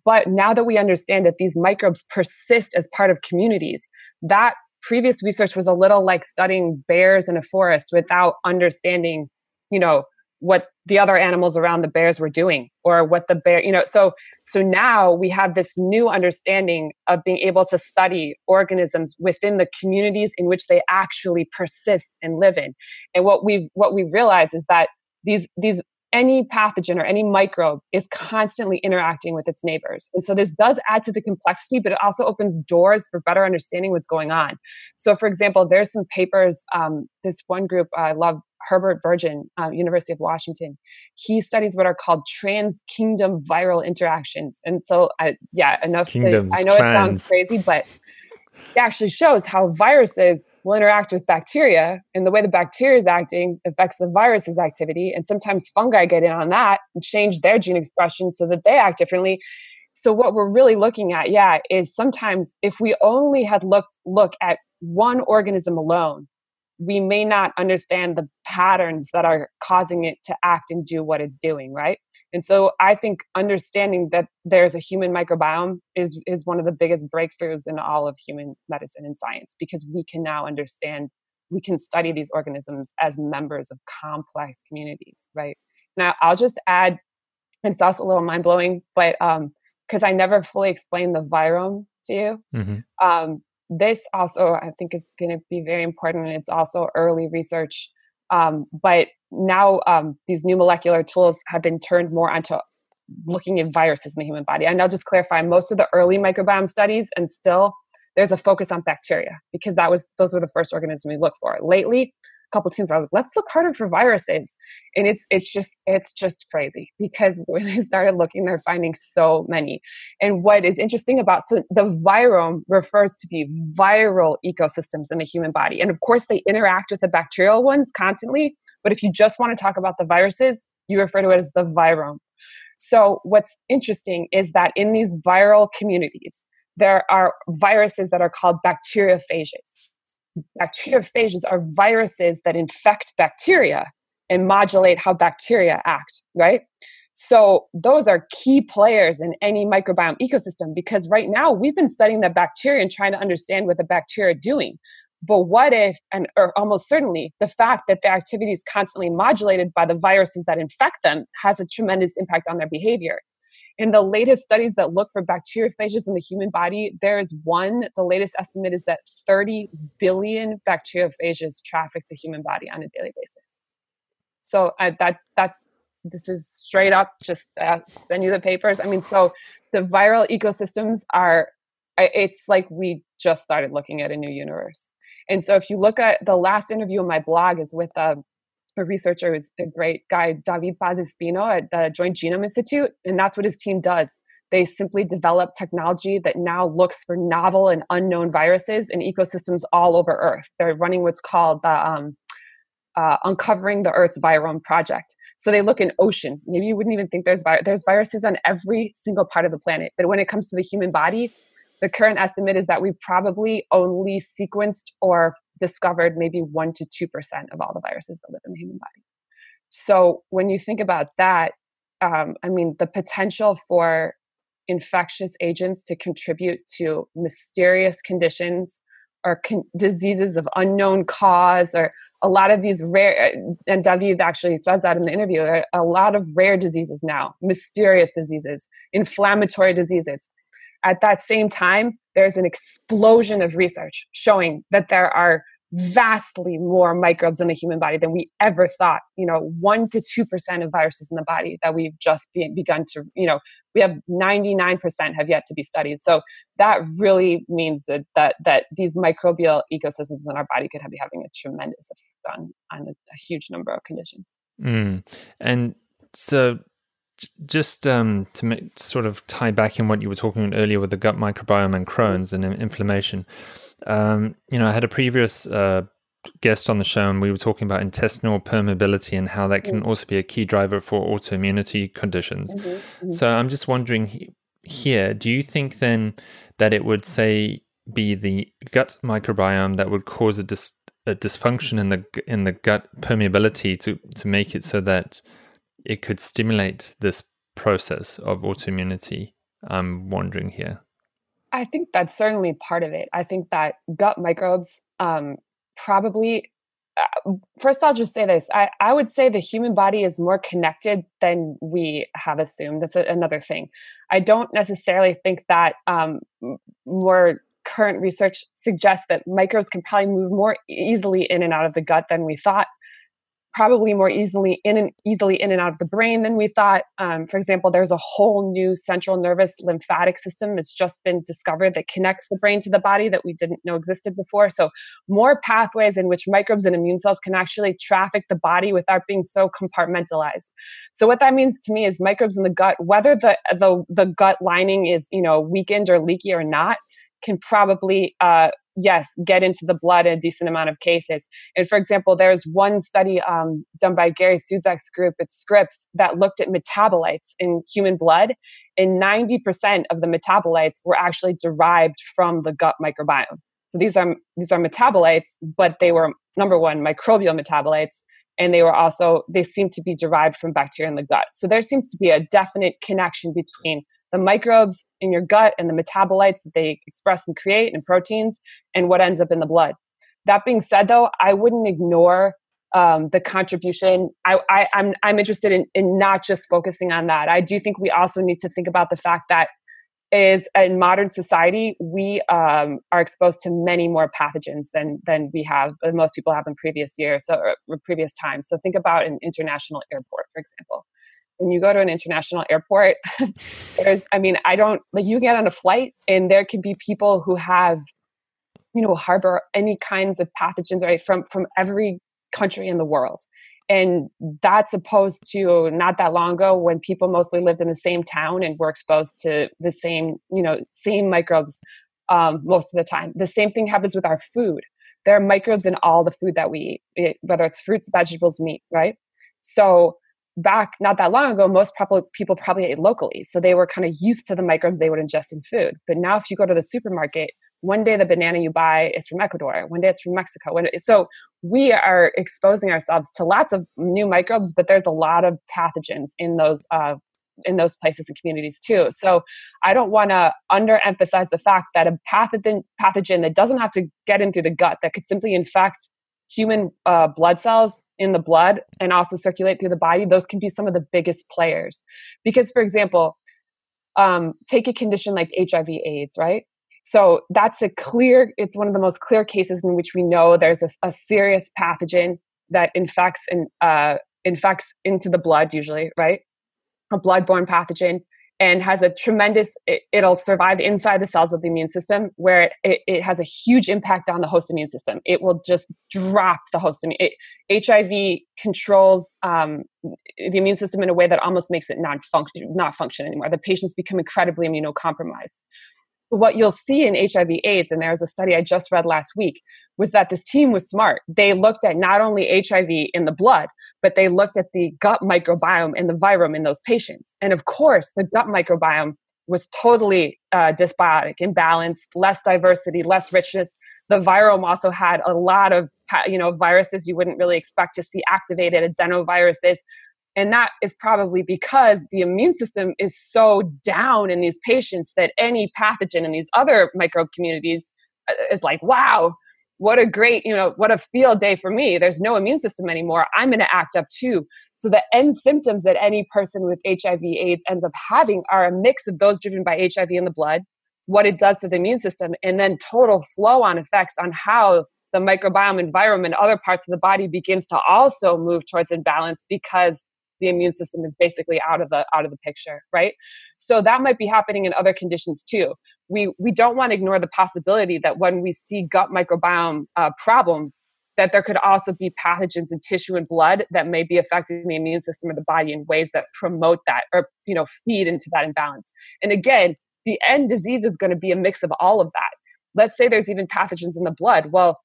But now that we understand that these microbes persist as part of communities, that previous research was a little like studying bears in a forest without understanding, you know, what the other animals around the bears were doing or what the bear, you know, so so now we have this new understanding of being able to study organisms within the communities in which they actually persist and live in. And what we what we realize is that these these any pathogen or any microbe is constantly interacting with its neighbors. And so this does add to the complexity, but it also opens doors for better understanding what's going on. So, for example, there's some papers, um, this one group I love, Herbert Virgin, uh, University of Washington. He studies what are called trans kingdom viral interactions. And so, I, yeah, enough Kingdoms, to, I know clans. it sounds crazy, but it actually shows how viruses will interact with bacteria and the way the bacteria is acting affects the virus's activity. And sometimes fungi get in on that and change their gene expression so that they act differently. So what we're really looking at yeah is sometimes if we only had looked look at one organism alone we may not understand the patterns that are causing it to act and do what it's doing right and so i think understanding that there's a human microbiome is is one of the biggest breakthroughs in all of human medicine and science because we can now understand we can study these organisms as members of complex communities right now i'll just add it's also a little mind-blowing but um because i never fully explained the virome to you mm-hmm. um this also I think is going to be very important, and it's also early research. Um, but now um, these new molecular tools have been turned more onto looking at viruses in the human body. And I'll just clarify: most of the early microbiome studies, and still there's a focus on bacteria because that was those were the first organisms we looked for. Lately, couple teams are like, let's look harder for viruses. And it's it's just it's just crazy because when they started looking, they're finding so many. And what is interesting about so the virome refers to the viral ecosystems in the human body. And of course they interact with the bacterial ones constantly. But if you just want to talk about the viruses, you refer to it as the virome. So what's interesting is that in these viral communities, there are viruses that are called bacteriophages bacteriophages are viruses that infect bacteria and modulate how bacteria act, right? So those are key players in any microbiome ecosystem because right now we've been studying the bacteria and trying to understand what the bacteria are doing. But what if, and or almost certainly, the fact that their activity is constantly modulated by the viruses that infect them has a tremendous impact on their behavior. In the latest studies that look for bacteriophages in the human body, there is one, the latest estimate is that 30 billion bacteriophages traffic the human body on a daily basis. So that that's this is straight up just uh, send you the papers. I mean, so the viral ecosystems are it's like we just started looking at a new universe. And so if you look at the last interview on my blog is with a um, a researcher who's a great guy, David Paez-Espino at the Joint Genome Institute, and that's what his team does. They simply develop technology that now looks for novel and unknown viruses in ecosystems all over Earth. They're running what's called the um, uh, uncovering the Earth's virome project. So they look in oceans. Maybe you wouldn't even think there's vi- there's viruses on every single part of the planet. But when it comes to the human body, the current estimate is that we've probably only sequenced or discovered maybe 1% to 2% of all the viruses that live in the human body. So when you think about that, um, I mean, the potential for infectious agents to contribute to mysterious conditions or con- diseases of unknown cause or a lot of these rare and david actually says that in the interview a lot of rare diseases now mysterious diseases inflammatory diseases at that same time, there's an explosion of research showing that there are vastly more microbes in the human body than we ever thought. You know, one to two percent of viruses in the body that we've just be, begun to. You know, we have ninety nine percent have yet to be studied. So that really means that that that these microbial ecosystems in our body could be having a tremendous effect on on a, a huge number of conditions. Mm. And so just um, to make, sort of tie back in what you were talking about earlier with the gut microbiome and Crohn's and inflammation. Um, you know, I had a previous uh, guest on the show, and we were talking about intestinal permeability and how that can mm-hmm. also be a key driver for autoimmunity conditions. Mm-hmm. Mm-hmm. So I'm just wondering he- here, do you think then that it would say be the gut microbiome that would cause a, dis- a dysfunction in the in the gut permeability to to make it so that it could stimulate this process of autoimmunity. I'm wondering here. I think that's certainly part of it. I think that gut microbes um, probably. Uh, first, I'll just say this. I, I would say the human body is more connected than we have assumed. That's a, another thing. I don't necessarily think that um, more current research suggests that microbes can probably move more easily in and out of the gut than we thought probably more easily in and easily in and out of the brain than we thought. Um, for example, there's a whole new central nervous lymphatic system that's just been discovered that connects the brain to the body that we didn't know existed before. So more pathways in which microbes and immune cells can actually traffic the body without being so compartmentalized. So what that means to me is microbes in the gut, whether the the, the gut lining is you know weakened or leaky or not, can probably uh, yes, get into the blood in a decent amount of cases. And for example, there's one study um, done by Gary Siuzdak's group at Scripps that looked at metabolites in human blood, and 90% of the metabolites were actually derived from the gut microbiome. So these are these are metabolites, but they were number one microbial metabolites, and they were also they seem to be derived from bacteria in the gut. So there seems to be a definite connection between the microbes in your gut and the metabolites that they express and create and proteins and what ends up in the blood. That being said, though, I wouldn't ignore um, the contribution. I, I, I'm, I'm interested in, in not just focusing on that. I do think we also need to think about the fact that is in modern society we um, are exposed to many more pathogens than than we have than most people have in previous years so or previous times. So think about an international airport, for example when you go to an international airport, there's, I mean, I don't like you get on a flight and there can be people who have, you know, harbor any kinds of pathogens, right, from from every country in the world. And that's opposed to not that long ago when people mostly lived in the same town and were exposed to the same, you know, same microbes um, most of the time. The same thing happens with our food. There are microbes in all the food that we eat, whether it's fruits, vegetables, meat, right? So back not that long ago, most probably people probably ate locally. So they were kind of used to the microbes they would ingest in food. But now if you go to the supermarket, one day the banana you buy is from Ecuador, one day it's from Mexico. so we are exposing ourselves to lots of new microbes, but there's a lot of pathogens in those uh, in those places and communities too. So I don't want to underemphasize the fact that a pathogen pathogen that doesn't have to get in through the gut that could simply infect human uh, blood cells in the blood and also circulate through the body, those can be some of the biggest players. Because, for example, um, take a condition like HIV AIDS, right? So that's a clear, it's one of the most clear cases in which we know there's a, a serious pathogen that infects and uh, infects into the blood, usually, right? A bloodborne pathogen and has a tremendous it, will survive inside the cells of the immune system where it, it, it, has a huge impact on the host immune system. It will just drop the host immune hiv controls um, the immune system in a way that almost makes it not function not function anymore. The patients become incredibly immunocompromised. What you'll see in hiv aids and there's a study i just read last week was that this team was smart. They looked at not only HIV in the blood, but they looked at the gut microbiome and the virome in those patients. And of course, the gut microbiome was totally uh, dysbiotic, imbalanced, less diversity, less richness. The virome also had a lot of you know viruses you wouldn't really expect to see activated, adenoviruses, and that is probably because the immune system is so down in these patients that any pathogen in these other microbe communities uh, is like, wow, what a great, you know, what a field day for me. There's no immune system anymore. I'm going to act up too. So the end symptoms that any person with HIV AIDS ends up having are a mix of those driven by HIV in the blood, what it does to the immune system, and then total flow on effects on how the microbiome environment, other parts of the body begins to also move towards imbalance because the immune system is basically out of the out of the picture right so that might be happening in other conditions too we we don't want to ignore the possibility that when we see gut microbiome uh, problems that there could also be pathogens in tissue and blood that may be affecting the immune system of the body in ways that promote that or you know feed into that imbalance. And again the end disease is going to be a mix of all of that. Let's say there's even pathogens in the blood. Well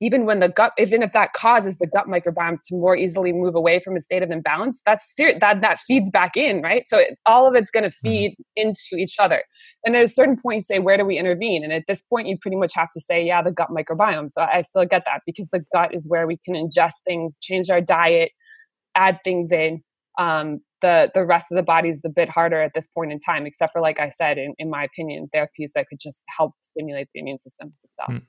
even when the gut even if that causes the gut microbiome to more easily move away from a state of imbalance that's ser- that that feeds back in right? So it, all of it's going to mm-hmm. feed into each other and at a certain point you say where do we intervene and at this point you pretty much have to say yeah the gut microbiome so i still get that because the gut is where we can ingest things change our diet add things in um, the the rest of the body is a bit harder at this point in time except for like i said in, in my opinion therapies that could just help stimulate the immune system itself mm.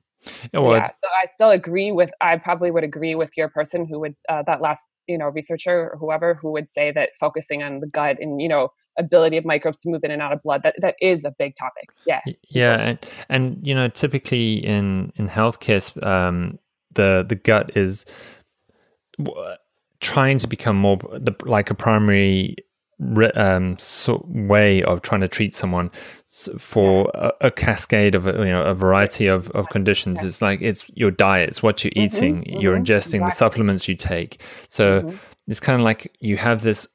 Well, yeah, so I still agree with. I probably would agree with your person who would uh, that last you know researcher or whoever who would say that focusing on the gut and you know ability of microbes to move in and out of blood that that is a big topic. Yeah. Yeah, and, and you know typically in in healthcare, um, the the gut is trying to become more the, like a primary um, so way of trying to treat someone for a, a, cascade of you know a variety of, of conditions. It's like it's your diet, it's what you're mm-hmm, eating, mm-hmm, you're ingesting exactly. the supplements you take. So mm-hmm. it's kind of like you have this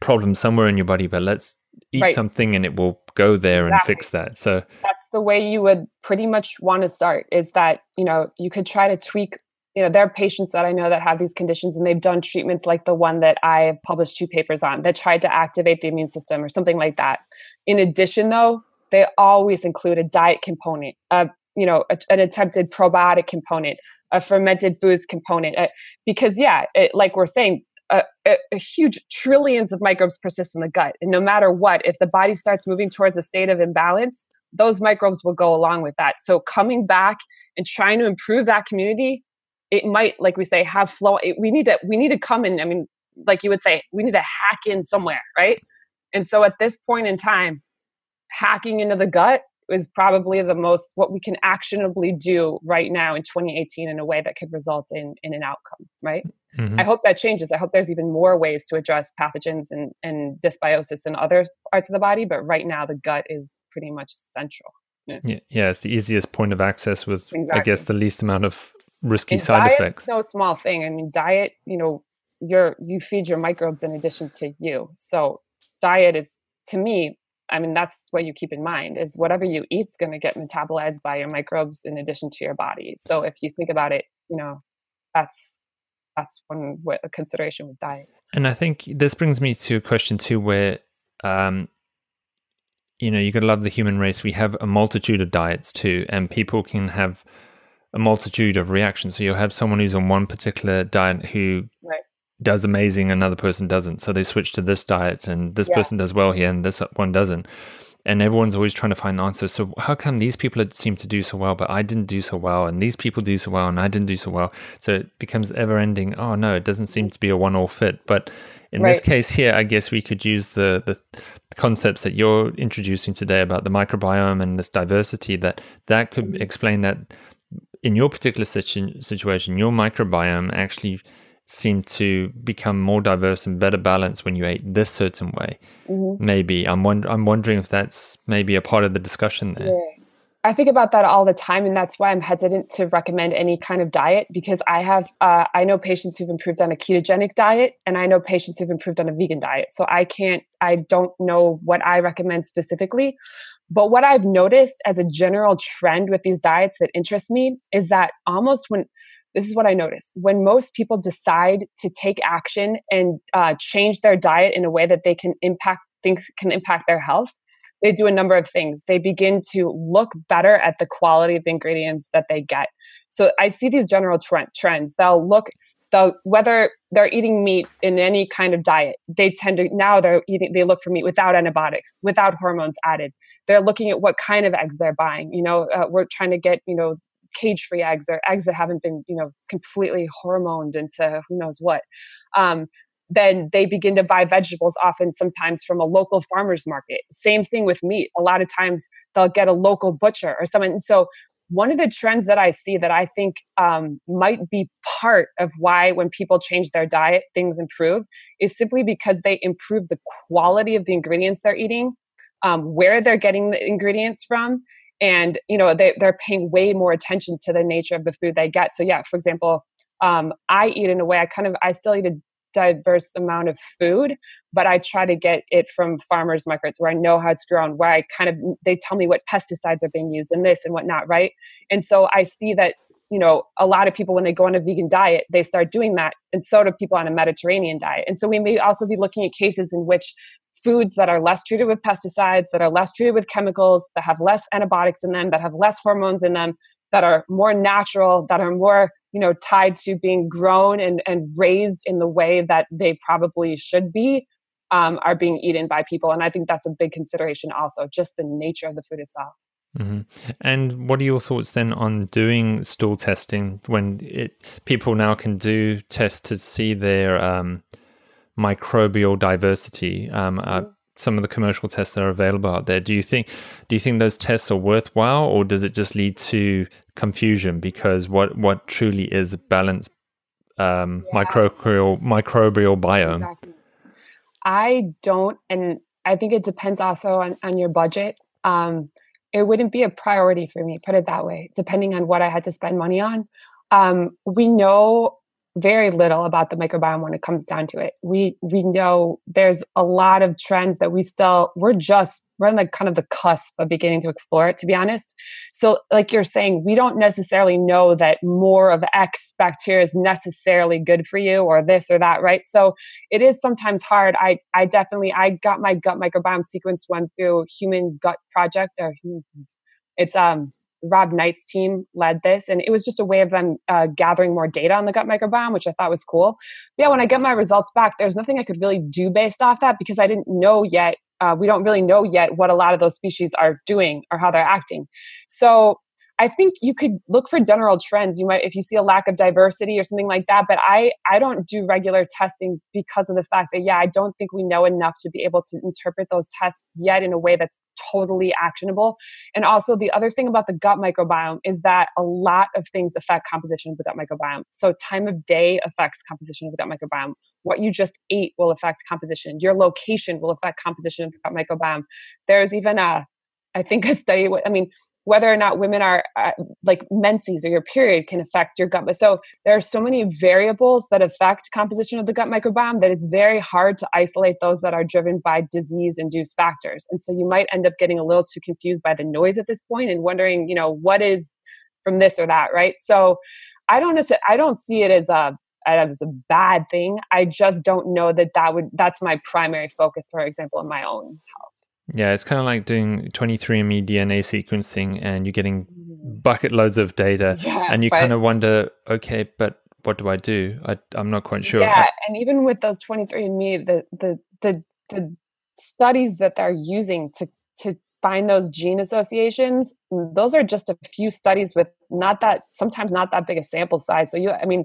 problem somewhere in your body, but let's eat right. something and it will go there exactly. and fix that. So that's the way you would pretty much want to start. Is that you know you could try to tweak you know, there are patients that I know that have these conditions and they've done treatments like the one that I have published two papers on that tried to activate the immune system or something like that. In addition, though, they always include a diet component, a, you know, a, an attempted probiotic component, a fermented foods component, uh, because yeah, it, like we're saying, a, a, a, huge trillions of microbes persist in the gut. And no matter what, if the body starts moving towards a state of imbalance, those microbes will go along with that. So coming back and trying to improve that community it might like we say have flow it, we need to we need to come in i mean like you would say we need to hack in somewhere right and so at this point in time hacking into the gut is probably the most what we can actionably do right now in 2018 in a way that could result in in an outcome right mm-hmm. i hope that changes i hope there's even more ways to address pathogens and and dysbiosis in other parts of the body but right now the gut is pretty much central yeah. yeah, yeah it's the easiest point of access with exactly. i guess the least amount of risky and side effects. No small thing. I mean, diet. You know, you're you feed your microbes in addition to you. So diet is to me. I mean, that's what you keep in mind is whatever you eat is going to get metabolized by your microbes in addition to your body. So if you think about it, you know, that's that's one a consideration with diet. And I think this brings me to a question too, where um, you know you got to love the human race. We have a multitude of diets too, and people can have a multitude of reactions. So you'll have someone who's on one particular diet who right. Does amazing, another person doesn't. So they switch to this diet, and this yeah. person does well here, and this one doesn't. And everyone's always trying to find the answer. So how come these people seem to do so well, but I didn't do so well, and these people do so well, and I didn't do so well? So it becomes ever ending. Oh no, it doesn't seem to be a one-all fit. But in right. this case here, I guess we could use the the concepts that you're introducing today about the microbiome and this diversity that that could mm-hmm. explain that in your particular situ- situation, your microbiome actually seemed to become more diverse and better balanced when you ate this certain way. Mm-hmm. Maybe I'm wond- I'm wondering if that's maybe a part of the discussion there. Yeah. I think about that all the time, and that's why I'm hesitant to recommend any kind of diet because I have uh, I know patients who've improved on a ketogenic diet, and I know patients who've improved on a vegan diet. So I can't, I don't know what I recommend specifically. But what I've noticed as a general trend with these diets that interest me is that almost when this is what I notice when most people decide to take action and uh, change their diet in a way that they can impact things can impact their health they do a number of things. They begin to look better at the quality of the ingredients that they get. So I see these general trend, trends. They'll look they'll whether they're eating meat in any kind of diet, they tend to now they're eating they look for meat without antibiotics, without hormones added. They're looking at what kind of eggs they're buying. You know, uh, we're trying to get, you know, cage-free eggs or eggs that haven't been, you know, completely hormoned into who knows what. Um, then they begin to buy vegetables often sometimes from a local farmers market same thing with meat a lot of times they'll get a local butcher or someone so one of the trends that i see that i think um, might be part of why when people change their diet things improve is simply because they improve the quality of the ingredients they're eating um, where they're getting the ingredients from and you know they, they're paying way more attention to the nature of the food they get so yeah for example um, I eat in a way I kind of I still eat a diverse amount of food, but I try to get it from farmers markets where I know how it's grown, where I kind of they tell me what pesticides are being used in this and whatnot, right? And so I see that you know a lot of people when they go on a vegan diet they start doing that and so do people on a mediterranean diet and so we may also be looking at cases in which foods that are less treated with pesticides that are less treated with chemicals that have less antibiotics in them that have less hormones in them that are more natural that are more you know tied to being grown and, and raised in the way that they probably should be um, are being eaten by people and i think that's a big consideration also just the nature of the food itself mm-hmm. And what are your thoughts then on doing stool testing when it, people now can do tests to see their um, microbial diversity? Um, uh, mm-hmm some of the commercial tests that are available out there. Do you think do you think those tests are worthwhile, or does it just lead to confusion? Because what what truly is a balanced um, yeah. microbial microbial biome? Exactly. I don't, and I think it depends also on on your budget. Um, it wouldn't be a priority for me, put it that way, depending on what I had to spend money on. Um, we know very little about the microbiome when it comes down to it. We we know there's a lot of trends that we still we're just we're on the kind of the cusp of beginning to explore it to be honest. So like you're saying, we don't necessarily know that more of X bacteria is necessarily good for you or this or that, right? So it is sometimes hard. I I definitely I got my gut microbiome sequence one through Human Gut Project or it's um Rob Knight's team led this, and it was just a way of them uh, gathering more data on the gut microbiome, which I thought was cool. But yeah, when I get my results back, there's nothing I could really do based off that because I didn't know yet. Uh, we don't really know yet what a lot of those species are doing or how they're acting. So I think you could look for general trends. You might, if you see a lack of diversity or something like that. But I, I don't do regular testing because of the fact that, yeah, I don't think we know enough to be able to interpret those tests yet in a way that's totally actionable. And also, the other thing about the gut microbiome is that a lot of things affect composition of the gut microbiome. So, time of day affects composition of the gut microbiome. What you just ate will affect composition. Your location will affect composition of the gut microbiome. There's even a I think a study. I mean, whether or not women are uh, like menses or your period can affect your gut. So there are so many variables that affect composition of the gut microbiome that it's very hard to isolate those that are driven by disease induced factors. And so you might end up getting a little too confused by the noise at this point and wondering, you know, what is from this or that, right? So I don't necessarily, I don't see it as a as a bad thing. I just don't know that that would that's my primary focus, for example, in my own health. Yeah, it's kind of like doing 23andMe DNA sequencing and you're getting mm-hmm. bucket loads of data yeah, and you kind of wonder, okay, but what do I do? I, am not quite sure. Yeah, and even with those 23andMe, the, the, the, the studies that they're using to, to find those gene associations, those are just a few studies with not that, sometimes not that big a sample size. So you, I mean,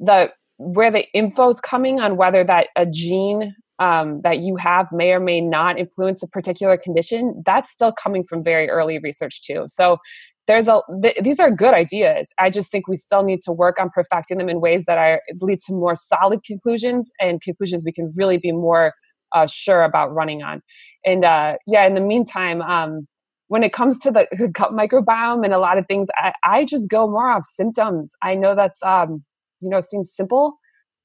the, where the info's coming on whether that a gene um, that you have may or may not influence a particular condition, that's still coming from very early research too. So there's a th- these are good ideas. I just think we still need to work on perfecting them in ways that are lead to more solid conclusions and conclusions we can really be more uh, sure about running on. And uh, yeah, in the meantime, um, when it comes to the gut microbiome and a lot of things, I, I just go more off symptoms. I know that's um, you know seems simple,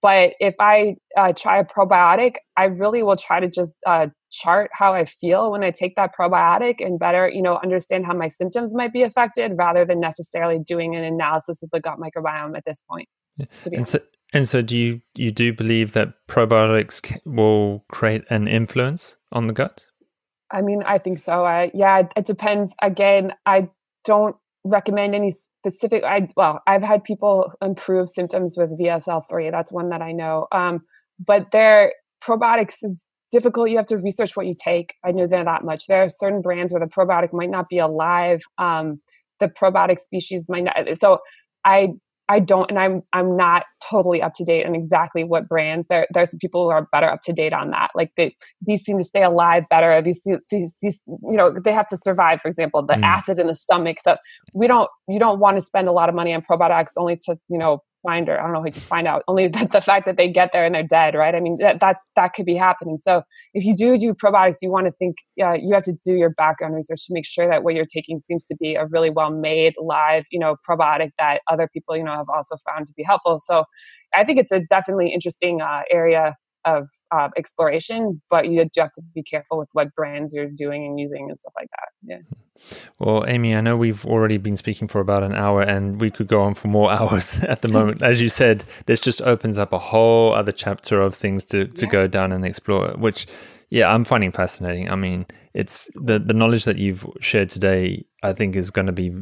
but if I uh, try a probiotic, I really will try to just uh, chart how I feel when I take that probiotic and better, you know, understand how my symptoms might be affected rather than necessarily doing an analysis of the gut microbiome at this point. Yeah. and so, and so, do you you do believe that probiotics will create an influence on the gut? I mean, I think so. I, yeah, it depends. Again, I don't recommend any specific. I well, I've had people improve symptoms with VSL3. That's one that I know. Um, but their probiotics is difficult. You have to research what you take. I know that that much. There are certain brands where the probiotic might not be alive. Um, the probiotic species might not. So I I don't, and I'm I'm not totally up to date on exactly what brands. There there's some people who are better up to date on that. Like they these seem to stay alive better. These these these you know they have to survive. For example, the mm. acid in the stomach. So we don't you don't want to spend a lot of money on probiotics only to you know find or I don't know how to find out. Only the, the fact that they get there and they're dead, right? I mean, that, that's that could be happening. So if you do do probiotics, you want to think uh, you have to do your background research to make sure that what you're taking seems to be a really well made live, you know, probiotic that other people, you know, have also found to be helpful. So I think it's a definitely interesting uh, area of uh, exploration, but you do have to be careful with what brands you're doing and using and stuff like that. Yeah. Well, Amy, I know we've already been speaking for about an hour and we could go on for more hours at the moment. As you said, this just opens up a whole other chapter of things to, to yeah. go down and explore, which, yeah, I'm finding fascinating. I mean, it's the, the knowledge that you've shared today, I think is going to be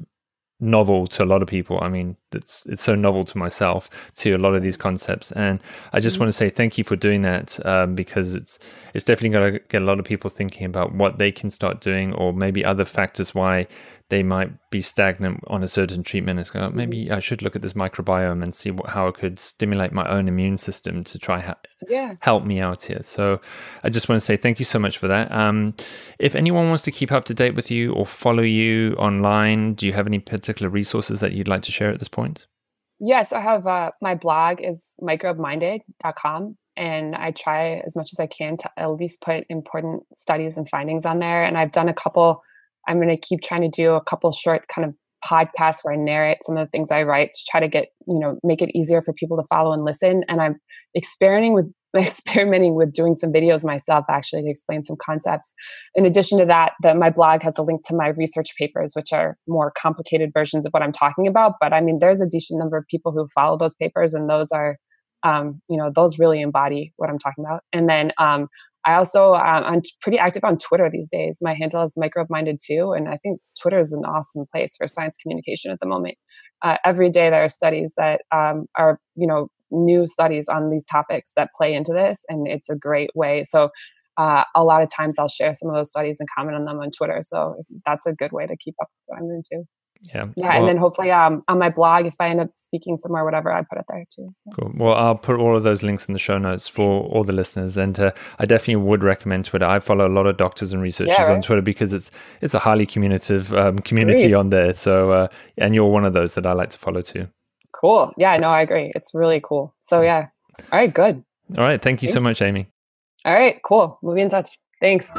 novel to a lot of people. I mean, it's it's so novel to myself to a lot of these concepts, and I just mm-hmm. want to say thank you for doing that um, because it's it's definitely going to get a lot of people thinking about what they can start doing, or maybe other factors why they might be stagnant on a certain treatment. It's go, maybe I should look at this microbiome and see what, how it could stimulate my own immune system to try ha- yeah. help me out here. So I just want to say thank you so much for that. Um, if anyone wants to keep up to date with you or follow you online, do you have any particular resources that you'd like to share at this point? Yes, I have uh, my blog is microbeminded.com and I try as much as I can to at least put important studies and findings on there. And I've done a couple I'm going to keep trying to do a couple short kind of podcasts where I narrate some of the things I write to try to get, you know, make it easier for people to follow and listen. And I'm experimenting with experimenting with doing some videos myself actually to explain some concepts. In addition to that, the, my blog has a link to my research papers, which are more complicated versions of what I'm talking about. But I mean, there's a decent number of people who follow those papers, and those are, um, you know, those really embody what I'm talking about. And then um, I also um, I'm pretty active on Twitter these days. My handle is microbe-minded too, and I think Twitter is an awesome place for science communication at the moment. Uh, every day there are studies that um, are you know new studies on these topics that play into this, and it's a great way. So uh, a lot of times I'll share some of those studies and comment on them on Twitter. So that's a good way to keep up with what I'm doing too. Yeah. Yeah. Well, and then hopefully um, on my blog, if I end up speaking somewhere, whatever, I put it there too. So. Cool. Well, I'll put all of those links in the show notes for all the listeners. And uh, I definitely would recommend Twitter. I follow a lot of doctors and researchers yeah, right? on Twitter because it's it's a highly communicative um, community Great. on there. So, uh, and you're one of those that I like to follow too. Cool. Yeah, no, I agree. It's really cool. So, yeah. All right, good. All right. Thank you so much, Amy. All right, cool. We'll be in touch. Thanks.